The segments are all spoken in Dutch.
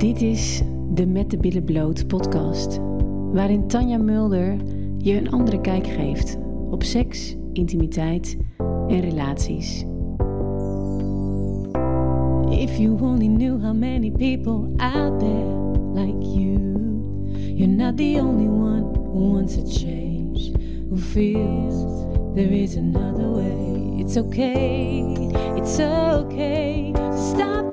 Dit is de Met de Billen Bloot podcast, waarin Tanja Mulder je een andere kijk geeft op seks, intimiteit en relaties. If you only knew how many people out there like you, you're not the only one who wants a change, who feels there is another way. It's okay, it's okay to stop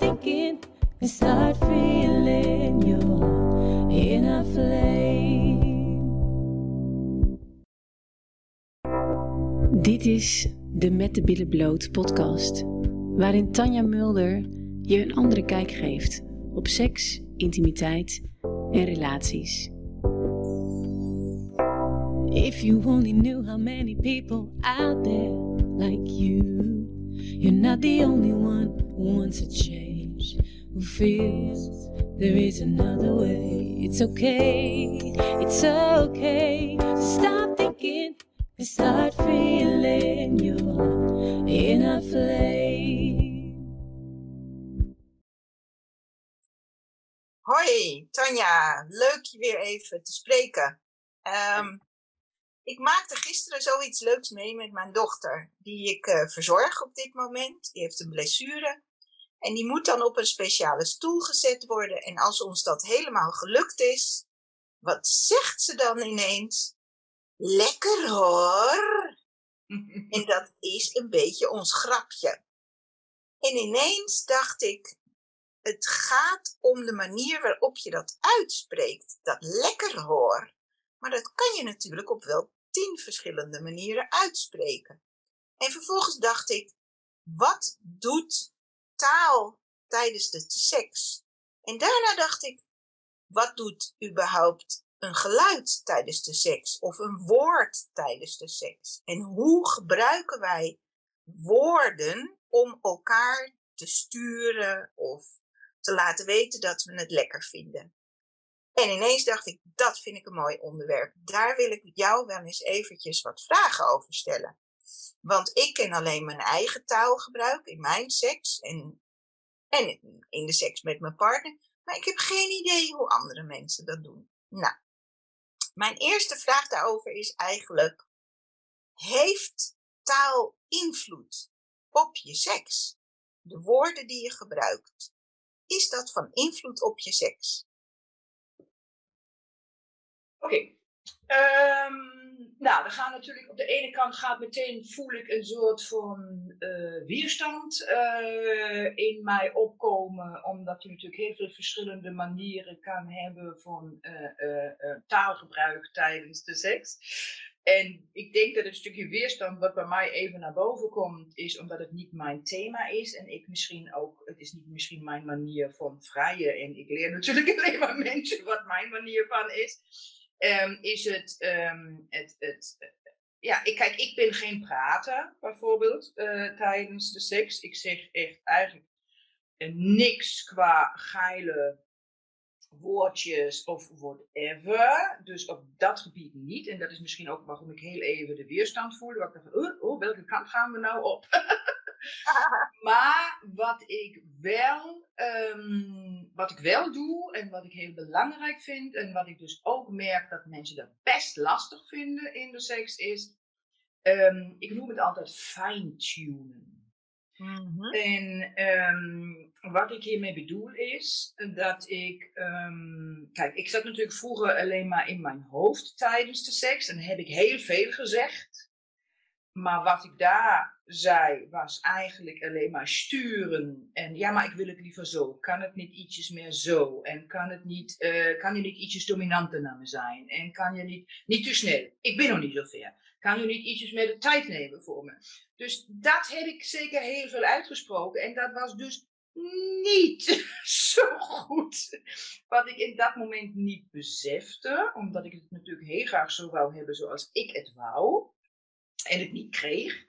and start feeling your inner flame. Dit is de Met de Billen Bloot podcast, waarin Tanja Mulder je een andere kijk geeft op seks, intimiteit en relaties. If you only knew how many people out there like you, you're not the only one who wants a change, who feels there is another way. It's okay, it's okay to stop thinking and start feeling your inner flame. Hoi, Tanja. Leuk je weer even te spreken. Ehm, ik maakte gisteren zoiets leuks mee met mijn dochter, die ik eh, verzorg op dit moment. Die heeft een blessure. En die moet dan op een speciale stoel gezet worden. En als ons dat helemaal gelukt is, wat zegt ze dan ineens? Lekker hoor! en dat is een beetje ons grapje. En ineens dacht ik, het gaat om de manier waarop je dat uitspreekt. Dat lekker hoor. Maar dat kan je natuurlijk op wel tien verschillende manieren uitspreken. En vervolgens dacht ik, wat doet taal tijdens de seks? En daarna dacht ik, wat doet überhaupt een geluid tijdens de seks of een woord tijdens de seks? En hoe gebruiken wij woorden om elkaar te sturen of te laten weten dat we het lekker vinden? En ineens dacht ik, dat vind ik een mooi onderwerp. Daar wil ik jou wel eens eventjes wat vragen over stellen. Want ik ken alleen mijn eigen taalgebruik in mijn seks en, en in de seks met mijn partner. Maar ik heb geen idee hoe andere mensen dat doen. Nou, mijn eerste vraag daarover is eigenlijk, heeft taal invloed op je seks? De woorden die je gebruikt. Is dat van invloed op je seks? Oké. Ehm, nou, dan gaan natuurlijk op de ene kant gaat meteen voel ik een soort van uh, weerstand uh, in mij opkomen, omdat je natuurlijk heel veel verschillende manieren kan hebben van uh, taalgebruik tijdens de seks. En ik denk dat een stukje weerstand wat bij mij even naar boven komt, is omdat het niet mijn thema is. En ik misschien ook, het is niet misschien mijn manier van vrijen. En ik leer natuurlijk alleen maar mensen wat mijn manier van is. Um, is het, um, het, het ja, ik, kijk, ik ben geen prater bijvoorbeeld uh, tijdens de seks. Ik zeg echt eigenlijk uh, niks qua geile woordjes of whatever. Dus op dat gebied niet. En dat is misschien ook waarom ik heel even de weerstand voelde. Waar ik dacht, oh, oh welke kant gaan we nou op? maar wat ik wel, um, wat ik wel doe en wat ik heel belangrijk vind en wat ik dus ook merk dat mensen dat best lastig vinden in de seks is, um, ik noem het altijd fine-tunen. Mm -hmm. En um, wat ik hiermee bedoel is dat ik. Um, kijk, ik zat natuurlijk vroeger alleen maar in mijn hoofd tijdens de seks en heb ik heel veel gezegd. Maar wat ik daar zei, was eigenlijk alleen maar sturen. En ja, maar ik wil het liever zo. Kan het niet ietsjes meer zo? En kan, het niet, uh, kan je niet ietsjes dominanter naar me zijn? En kan je niet, niet te snel? Ik ben nog niet zo ver. Kan je niet ietsjes meer de tijd nemen voor me? Dus dat heb ik zeker heel veel uitgesproken. En dat was dus niet zo goed. Wat ik in dat moment niet besefte. Omdat ik het natuurlijk heel graag zo wou hebben zoals ik het wou en het niet kreeg.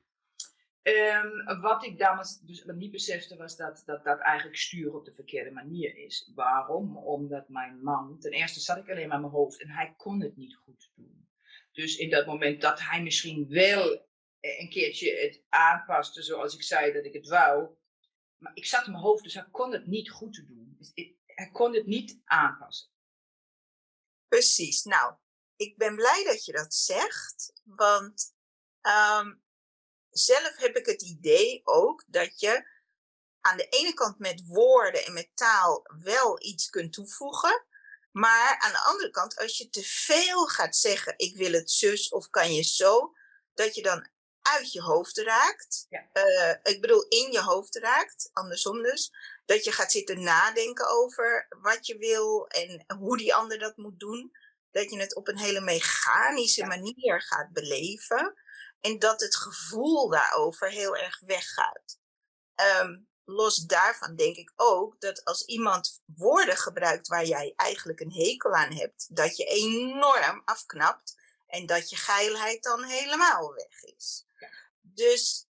Um, wat ik dames dus niet besefte was dat, dat dat eigenlijk sturen op de verkeerde manier is. Waarom? Omdat mijn man, ten eerste zat ik alleen maar in mijn hoofd en hij kon het niet goed doen. Dus in dat moment dat hij misschien wel een keertje het aanpaste zoals ik zei dat ik het wou. Maar ik zat in mijn hoofd, dus hij kon het niet goed doen. Dus hij kon het niet aanpassen. Precies. Nou, ik ben blij dat je dat zegt, want ehm, zelf heb ik het idee ook dat je aan de ene kant met woorden en met taal wel iets kunt toevoegen, maar aan de andere kant, als je te veel gaat zeggen, ik wil het zus of kan je zo, dat je dan uit je hoofd raakt. Ja. Eh, ik bedoel, in je hoofd raakt, andersom dus. Dat je gaat zitten nadenken over wat je wil en hoe die ander dat moet doen. Dat je het op een hele mechanische manier gaat beleven. En dat het gevoel daarover heel erg weggaat. Um, los daarvan denk ik ook dat als iemand woorden gebruikt waar jij eigenlijk een hekel aan hebt, dat je enorm afknapt en dat je geilheid dan helemaal weg is. Dus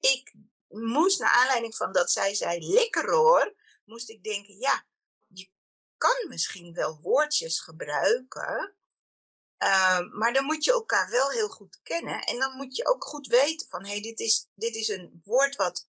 ik moest, naar aanleiding van dat zij zei lekker hoor, moest ik denken, ja, je kan misschien wel woordjes gebruiken, uh, maar dan moet je elkaar wel heel goed kennen. En dan moet je ook goed weten van, hé, hey, dit, is, dit is een woord wat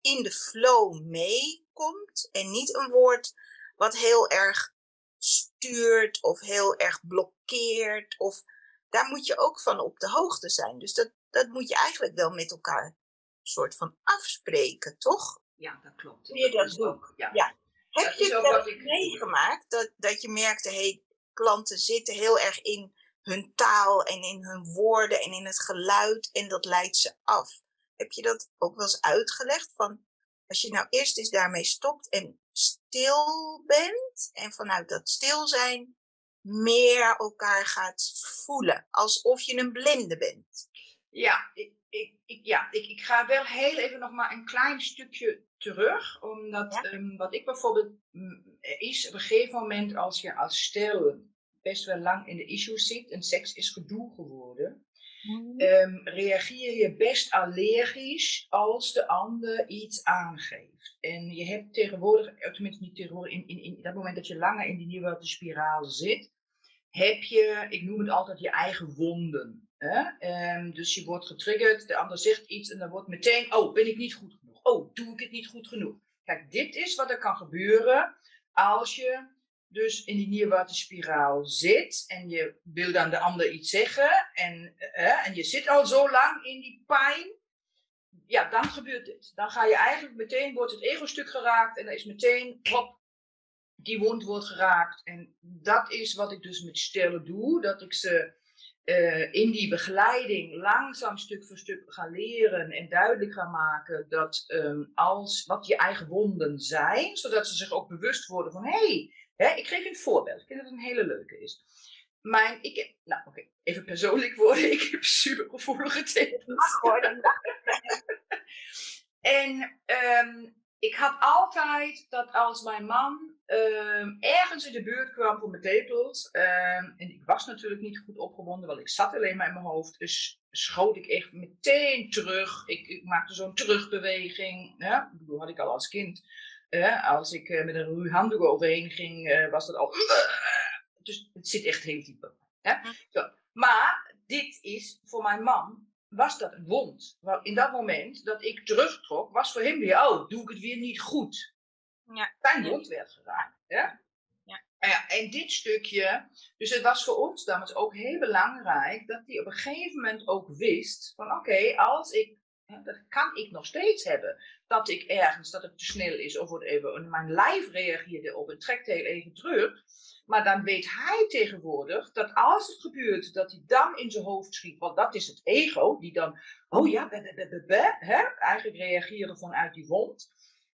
in de flow meekomt. En niet een woord wat heel erg stuurt of heel erg blokkeert. Of daar moet je ook van op de hoogte zijn. Dus dat, dat moet je eigenlijk wel met elkaar soort van afspreken, toch? Ja, dat klopt. Kun je dat? Ook, ja. ja. Heb je het wel ik... meegemaakt dat, dat je merkte, hey, klanten zitten heel erg in hun taal en in hun woorden en in het geluid en dat leidt ze af. Heb je dat ook wel eens uitgelegd? Van als je nou eerst eens daarmee stopt en stil bent en vanuit dat stil zijn meer elkaar gaat voelen. Alsof je een blinde bent. Ja, ik, ik, ik ja ik, ik ga wel heel even nog maar een klein stukje terug. Omdat ehm, wat ik bijvoorbeeld mm, is op een gegeven moment als je als stel best wel lang in de issues zit en seks is gedoe geworden um, reageer je best allergisch als de ander iets aangeeft. En je hebt tegenwoordig, tenminste niet tegenwoordig, in, in, in dat moment dat je langer in die nieuwe spiraal zit, heb je, ik noem het altijd, je eigen wonden. Hè? Um, dus je wordt getriggerd, de ander zegt iets en dan wordt meteen, oh, ben ik niet goed genoeg? Oh, doe ik het niet goed genoeg? Kijk, dit is wat er kan gebeuren als je dus in die nierwaterspiraal zit en je wil dan de ander iets zeggen en, eh, en je zit al zo lang in die pijn, ja, dan gebeurt dit. Dan ga je eigenlijk meteen, wordt het ego-stuk geraakt en dan is meteen, die wond wordt geraakt. En dat is wat ik dus met stellen doe, dat ik ze uh, in die begeleiding langzaam stuk voor stuk ga leren en duidelijk ga maken dat um, als, wat je eigen wonden zijn, zodat ze zich ook bewust worden van hé, hey, Hè, ik geef je een voorbeeld. Ik denk dat het een hele leuke is. Mijn, ik heb, nou oké, even persoonlijk worden. Ik heb supergevoelige tepels. Mag En um, ik had altijd dat als mijn man um, ergens in de buurt kwam voor mijn tepels. Um, en ik was natuurlijk niet goed opgewonden, want ik zat alleen maar in mijn hoofd. Dus schoot ik echt meteen terug. Ik, ik maakte zo'n terugbeweging. Ik bedoel, had ik al als kind als ik eh, met een ruw handdoek overheen ging, eh, was dat al. Dus het zit echt heel diep. Hè? Zo. Maar dit is voor mijn man, was dat een wond. Want in dat moment dat ik terugtrok, was voor hem weer, oh, doe ik het weer niet goed. Ja. Zijn wond werd geraakt. Hè? Ja, en dit stukje, dus het was voor ons dames ook heel belangrijk dat hij op een gegeven moment ook wist van oké, als ik dat kan ik nog steeds hebben. Dat ik ergens, dat het te snel is of whatever. Mijn lijf reageerde op en trekt heel even terug. Maar dan weet hij tegenwoordig dat als het gebeurt, dat hij dan in zijn hoofd schiet. Want dat is het ego, die dan, oh ja, hè, eigenlijk reageren vanuit die wond.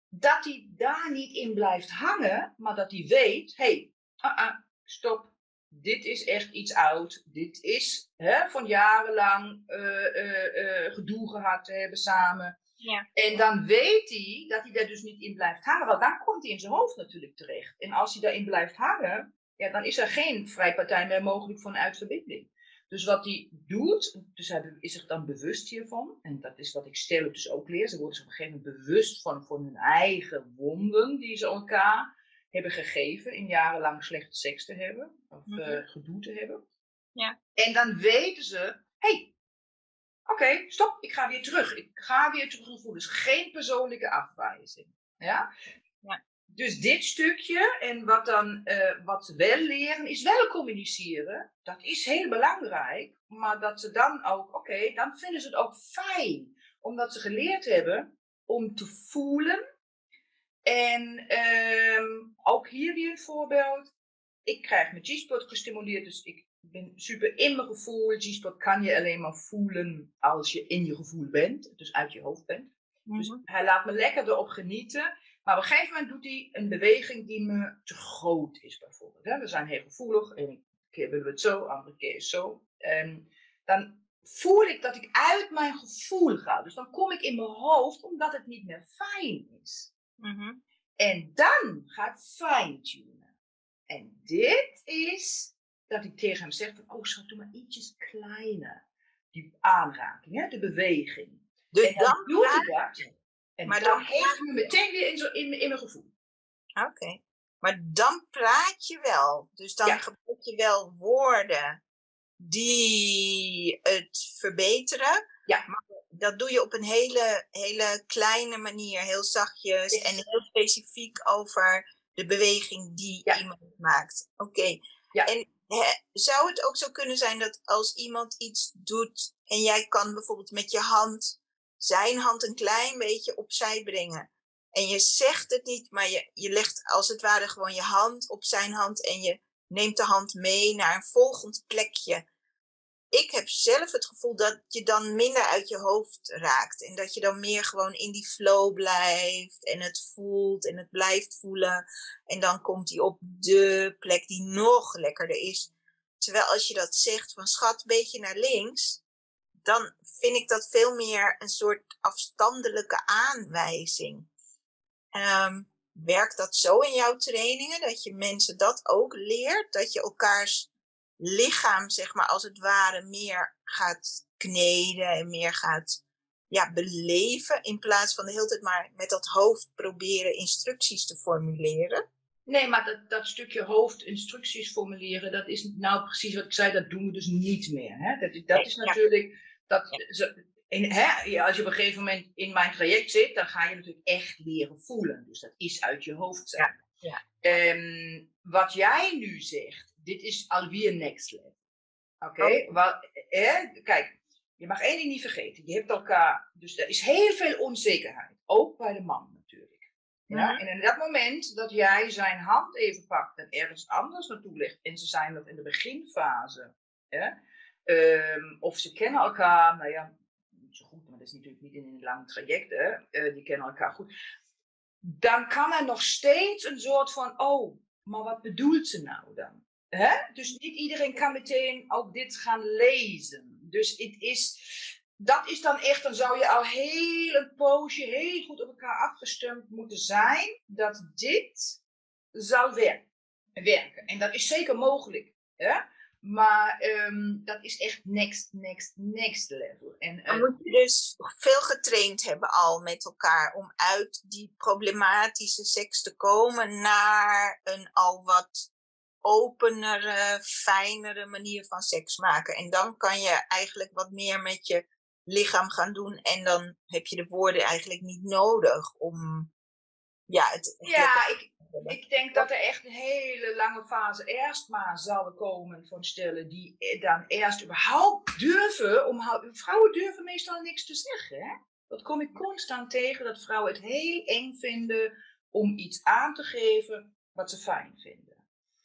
Dat hij daar niet in blijft hangen, maar dat hij weet, hé, hey, uh -uh, stop, dit is echt iets oud. Dit is hè, van jarenlang uh, uh, gedoe gehad te hebben samen. Ja. En dan weet hij dat hij daar dus niet in blijft hangen. Want dan komt hij in zijn hoofd natuurlijk terecht. En als hij daarin blijft hangen, ja, dan is er geen vrijpartij meer mogelijk vanuit verbinding. Dus wat hij doet, dus hij is zich dan bewust hiervan. En dat is wat ik stel dus ook leer. Ze worden zich op een gegeven moment bewust van, van hun eigen wonden die ze elkaar hebben gegeven in jarenlang slechte seks te hebben, of mm gedoe te hebben. Ja. En dan weten ze, hé, hey, oké, stop, ik ga weer terug. Ik ga weer terug voelen. Dus geen persoonlijke afwijzing. Ja? ja. dus dit stukje en wat, dan, eh, wat ze wel leren, is wel communiceren. Dat is heel belangrijk. Maar dat ze dan ook, oké, dan vinden ze het ook fijn. Omdat ze geleerd hebben om te voelen. En ehm, ook hier weer een voorbeeld. Ik krijg mijn G-spot gestimuleerd, dus ik ben super in mijn gevoel. G-spot kan je alleen maar voelen als je in je gevoel bent, dus uit je hoofd bent. Dus Mhm. hij laat me lekker erop genieten. Maar op een gegeven moment doet hij een beweging die me te groot is, bijvoorbeeld. Hè? We zijn heel gevoelig. Een keer willen we het zo, andere keer zo. En dan voel ik dat ik uit mijn gevoel ga. Dus dan kom ik in mijn hoofd omdat het niet meer fijn is. Mhm. En dan ga ik fine-tunen. En dit is dat ik tegen hem zeg: van, Oh, schat, doe maar ietsjes kleiner. Die aanraking, hè? de beweging. Dus En dan, dan doet hij dat. En maar dan, heeft me meteen weer in, zo, in, in mijn gevoel. Oké. Maar dan praat je wel. Dus dan Ja. gebruik je wel woorden die het verbeteren. Ja. Maar dat doe je op een hele, hele kleine manier, heel zachtjes Yes. en heel specifiek over de beweging die Ja. iemand maakt. Oké. Ja. En zou het ook zo kunnen zijn dat als iemand iets doet en jij kan bijvoorbeeld met je hand zijn hand een klein beetje opzij brengen. En je zegt het niet, maar je, je legt als het ware gewoon je hand op zijn hand en je neemt de hand mee naar een volgend plekje. Ik heb zelf het gevoel dat je dan minder uit je hoofd raakt. En dat je dan meer gewoon in die flow blijft en het voelt en het blijft voelen. En dan komt hij op de plek die nog lekkerder is. Terwijl als je dat zegt van schat, een beetje naar links, dan vind ik dat veel meer een soort afstandelijke aanwijzing. Ehm, werkt dat zo in jouw trainingen, dat je mensen dat ook leert? Dat je elkaars lichaam, zeg maar, als het ware meer gaat kneden en meer gaat ja, beleven, in plaats van de hele tijd maar met dat hoofd proberen instructies te formuleren? Nee, maar dat, dat stukje hoofd instructies formuleren, dat is nou precies wat ik zei, dat doen we dus niet meer. Hè? Dat, is- dat Nee, is ja. natuurlijk, dat, in, hè, ja, als je op een gegeven moment in mijn traject zit, dan ga je natuurlijk echt leren voelen. Dus dat is uit je hoofd zijn. Ja, Ehm, wat jij nu zegt, dit is alweer next level. Oké, hè, kijk, je mag één ding niet vergeten. Je hebt elkaar, dus er is heel veel onzekerheid, ook bij de man natuurlijk. Ja, Mhm. en in dat moment dat jij zijn hand even pakt en ergens anders naartoe legt, en ze zijn nog in de beginfase, ehm, of ze kennen elkaar, nou ja, niet zo goed, maar dat is natuurlijk niet in een lang traject, hè, eh, die kennen elkaar goed, dan kan er nog steeds een soort van, oh, maar wat bedoelt ze nou dan? Hè? Dus niet iedereen kan meteen ook dit gaan lezen. Dus het is, dat is dan echt, dan zou je al heel een poosje heel goed op elkaar afgestemd moeten zijn, dat dit zal werken. En dat is zeker mogelijk. Hè? Maar ehm, dat is echt next, next, next level. En, eh, moet je dus veel getraind hebben al met elkaar om uit die problematische seks te komen naar een al wat openere, fijnere manier van seks maken. En dan kan je eigenlijk wat meer met je lichaam gaan doen en dan heb je de woorden eigenlijk niet nodig om ja, het, ja, ik. Ik denk dat er echt een hele lange fase eerst maar zal komen van stellen die dan eerst überhaupt durven, om, vrouwen durven meestal niks te zeggen. Hè? Dat kom ik constant tegen, dat vrouwen het heel eng vinden om iets aan te geven wat ze fijn vinden.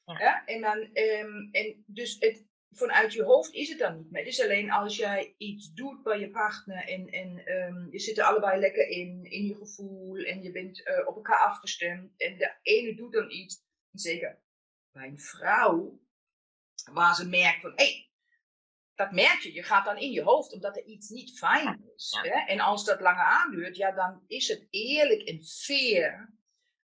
Ja. En, dan, ehm, en dus het, vanuit je hoofd is het dan niet meer. Het is alleen als jij iets doet bij je partner en, en ehm, je zit er allebei lekker in, in je gevoel en je bent eh, op elkaar afgestemd en de ene doet dan iets, zeker bij een vrouw, waar ze merkt van, hé, hey, dat merk je, je gaat dan in je hoofd omdat er iets niet fijn is. Ja. Hè? En als dat langer aanduurt, ja, dan is het eerlijk en fair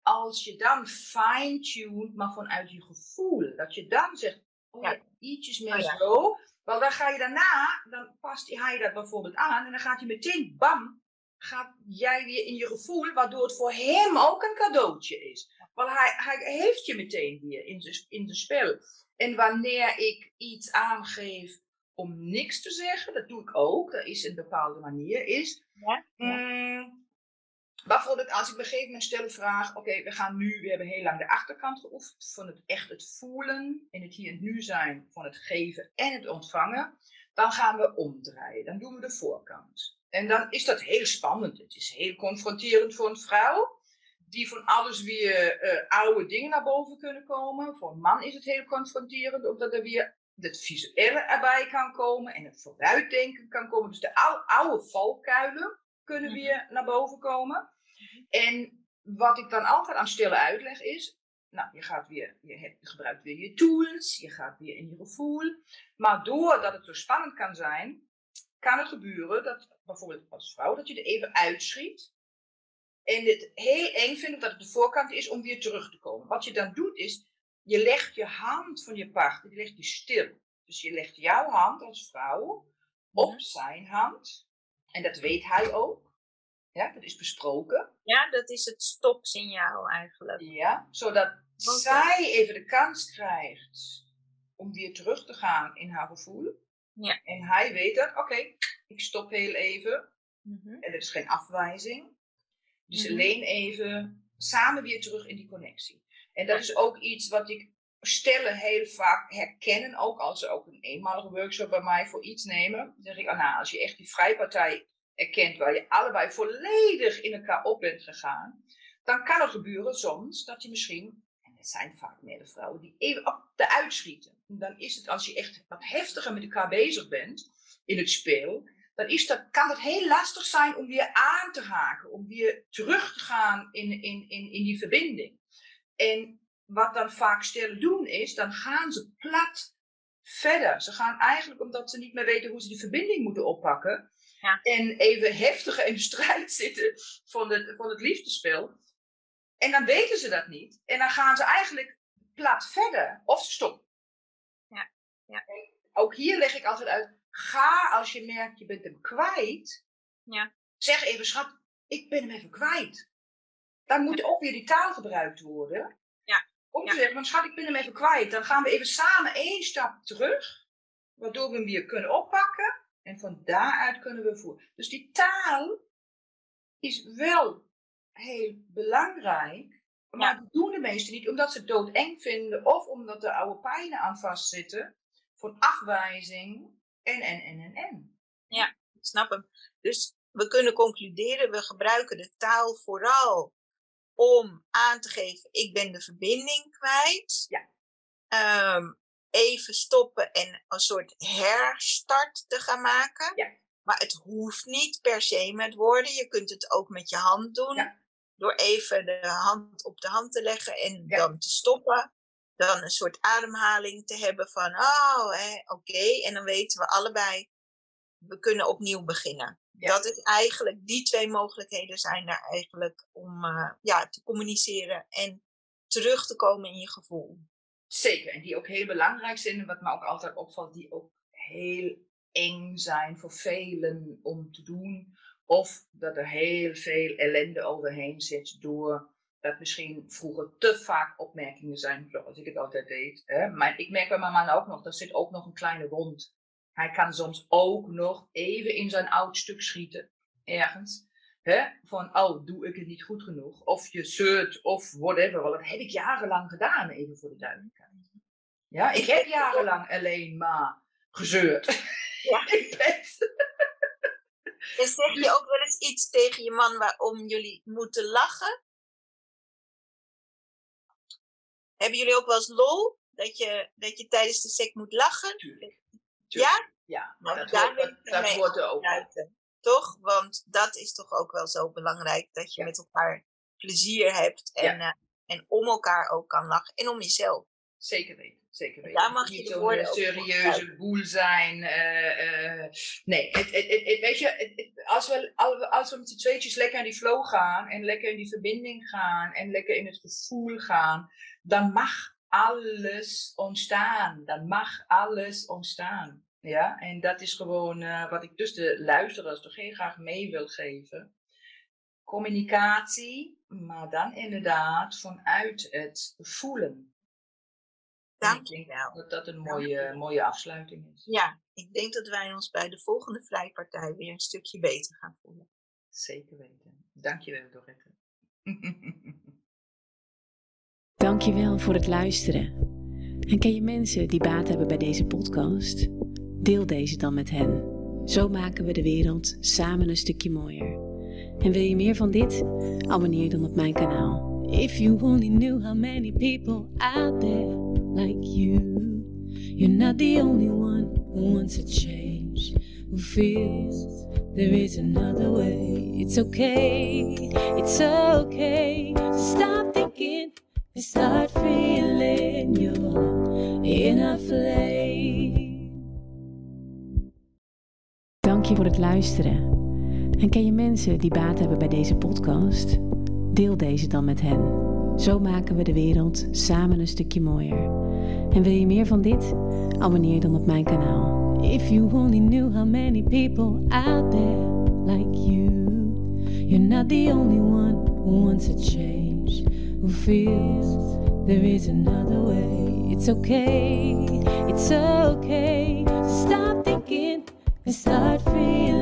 als je dan fine-tuned, maar vanuit je gevoel, dat je dan zegt, oh ja, ietsjes meer Oh ja. zo. Want dan ga je daarna, dan past hij dat bijvoorbeeld aan en dan gaat hij meteen, bam, gaat jij weer in je gevoel, waardoor het voor hem ook een cadeautje is. Want hij, hij heeft je meteen weer in zijn in zijn spel. En wanneer ik iets aangeef om niks te zeggen, dat doe ik ook, dat is een bepaalde manier, is, ja. mm, bijvoorbeeld als ik op een gegeven moment stel vraag, oké, we gaan nu, we hebben heel lang de achterkant geoefend van het echt het voelen, in het hier en nu zijn van het geven en het ontvangen, dan gaan we omdraaien, dan doen we de voorkant. En dan is dat heel spannend, het is heel confronterend voor een vrouw, die van alles weer uh, oude dingen naar boven kunnen komen. Voor een man is het heel confronterend, omdat er weer het visuele erbij kan komen en het vooruitdenken kan komen. Dus de oude, oude valkuilen kunnen mhm. weer naar boven komen. Mhm. En wat ik dan altijd aan stille uitleg is, nou, je, gaat weer, je, hebt, je gebruikt weer je tools, je gaat weer in je gevoel. Maar doordat het zo spannend kan zijn, kan het gebeuren dat bijvoorbeeld als vrouw, dat je er even uitschiet. En het heel eng vindt, omdat het de voorkant is, om weer terug te komen. Wat je dan doet is, je legt je hand van je partner, die legt je stil. Dus je legt jouw hand als vrouw op zijn hand. En dat weet hij ook. Ja, dat is besproken. Ja, dat is het stopsignaal eigenlijk. Ja, zodat zij even de kans krijgt om weer terug te gaan in haar gevoel. Ja. En hij weet dat, oké, ik stop heel even. Mhm. En dat is geen afwijzing. Dus mhm. alleen even samen weer terug in die connectie. En dat is ook iets wat ik stellen heel vaak herkennen, ook als ze ook een eenmalige workshop bij mij voor iets nemen. Dan zeg ik, ah, nou, als je echt die vrijpartij erkent, waar je allebei volledig in elkaar op bent gegaan, dan kan er gebeuren soms dat je misschien, en het zijn vaak meer de vrouwen, die even op de uitschieten. En dan is het, als je echt wat heftiger met elkaar bezig bent in het speel, dan is dat, kan het heel lastig zijn om weer aan te haken, om weer terug te gaan in, in, in, in die verbinding. En wat dan vaak stellen doen is, dan gaan ze plat verder. Ze gaan eigenlijk omdat ze niet meer weten hoe ze die verbinding moeten oppakken. Ja. En even heftiger in de strijd zitten van het, van het liefdespel. En dan weten ze dat niet. En dan gaan ze eigenlijk plat verder. Of ze stoppen. Ja. Ja. Ook hier leg ik altijd uit. Ga als je merkt je bent hem kwijt. Ja. Zeg even schat, ik ben hem even kwijt. Dan moet ook weer die taal gebruikt worden. Ja. Om te zeggen, want schat, ik ben hem even kwijt. Dan gaan we even samen één stap terug. Waardoor we hem weer kunnen oppakken. En van daaruit kunnen we voeren. Dus die taal is wel heel belangrijk. Maar dat doen de meesten niet omdat ze het doodeng vinden. Of omdat er oude pijnen aan vastzitten. Voor afwijzing. En, en, en, en, en. Ja, ik snap hem. Dus we kunnen concluderen, we gebruiken de taal vooral om aan te geven, ik ben de verbinding kwijt. Ja. Um, even stoppen en een soort herstart te gaan maken. Ja. Maar het hoeft niet per se met woorden. Je kunt het ook met je hand doen. Ja. Door even de hand op de hand te leggen en dan te stoppen. Dan een soort ademhaling te hebben van, oh, oké. En dan weten we allebei, we kunnen opnieuw beginnen. Dat is eigenlijk, die twee mogelijkheden zijn er eigenlijk om uh, ja, te communiceren en terug te komen in je gevoel. Zeker, en die ook heel belangrijk zijn, wat me ook altijd opvalt, die ook heel eng zijn voor velen om te doen. Of dat er heel veel ellende overheen zit door dat misschien vroeger te vaak opmerkingen zijn, zoals ik het altijd deed. Hè? Maar ik merk bij mijn man ook nog, er zit ook nog een kleine wond. Hij kan soms ook nog even in zijn oud stuk schieten, ergens. Hè? Van, oh, doe ik het niet goed genoeg? Of je zeurt, of whatever. Want dat heb ik jarenlang gedaan, even voor de duidelijkheid. Ja, ik heb jarenlang alleen maar gezeurd. Ja. En zeg je ook wel eens iets tegen je man waarom jullie moeten lachen? Hebben jullie ook wel eens lol? Dat je, dat je tijdens de seks moet lachen? Tuurlijk. Ja? Ja, maar dat, daar wordt, dat, dat wordt ook. Toch? Want dat is toch ook wel zo belangrijk. Dat je met elkaar plezier hebt. En, ja. uh, en om elkaar ook kan lachen. En om jezelf. Zeker weten. Zeker weten. Daar mag je niet zo'n serieuze boel zijn. Uh, uh, nee, het, het, het, weet je, als, we, als we met z'n tweetjes lekker in die flow gaan. En lekker in die verbinding gaan. En lekker in het gevoel gaan. Dan mag alles ontstaan. Dan mag alles ontstaan. Ja, en dat is gewoon uh, wat ik dus de luisteraars toch heel graag mee wil geven. Communicatie, maar dan inderdaad vanuit het voelen. Dank je wel. Dat dat een mooie, mooie afsluiting is. Ja, ik denk dat wij ons bij de volgende vrijpartij weer een stukje beter gaan voelen. Zeker weten. Dankjewel, Dorette. Dankjewel voor het luisteren. En ken je mensen die baat hebben bij deze podcast? Deel deze dan met hen. Zo maken we de wereld samen een stukje mooier. En wil je meer van dit? Abonneer dan op mijn kanaal. If you only knew how many people out there like you. You're not the only one who wants a change. Who feels there is another way. It's okay, it's okay to stop thinking and start feeling your inner flame. Dank je voor het luisteren. En ken je mensen die baat hebben bij deze podcast? Deel deze dan met hen. Zo maken we de wereld samen een stukje mooier. En wil je meer van dit? Abonneer dan op mijn kanaal. If you only knew how many people out there like you. You're not the only one who wants a change. Who feels there is another way. It's okay, it's okay to stop thinking and start feeling.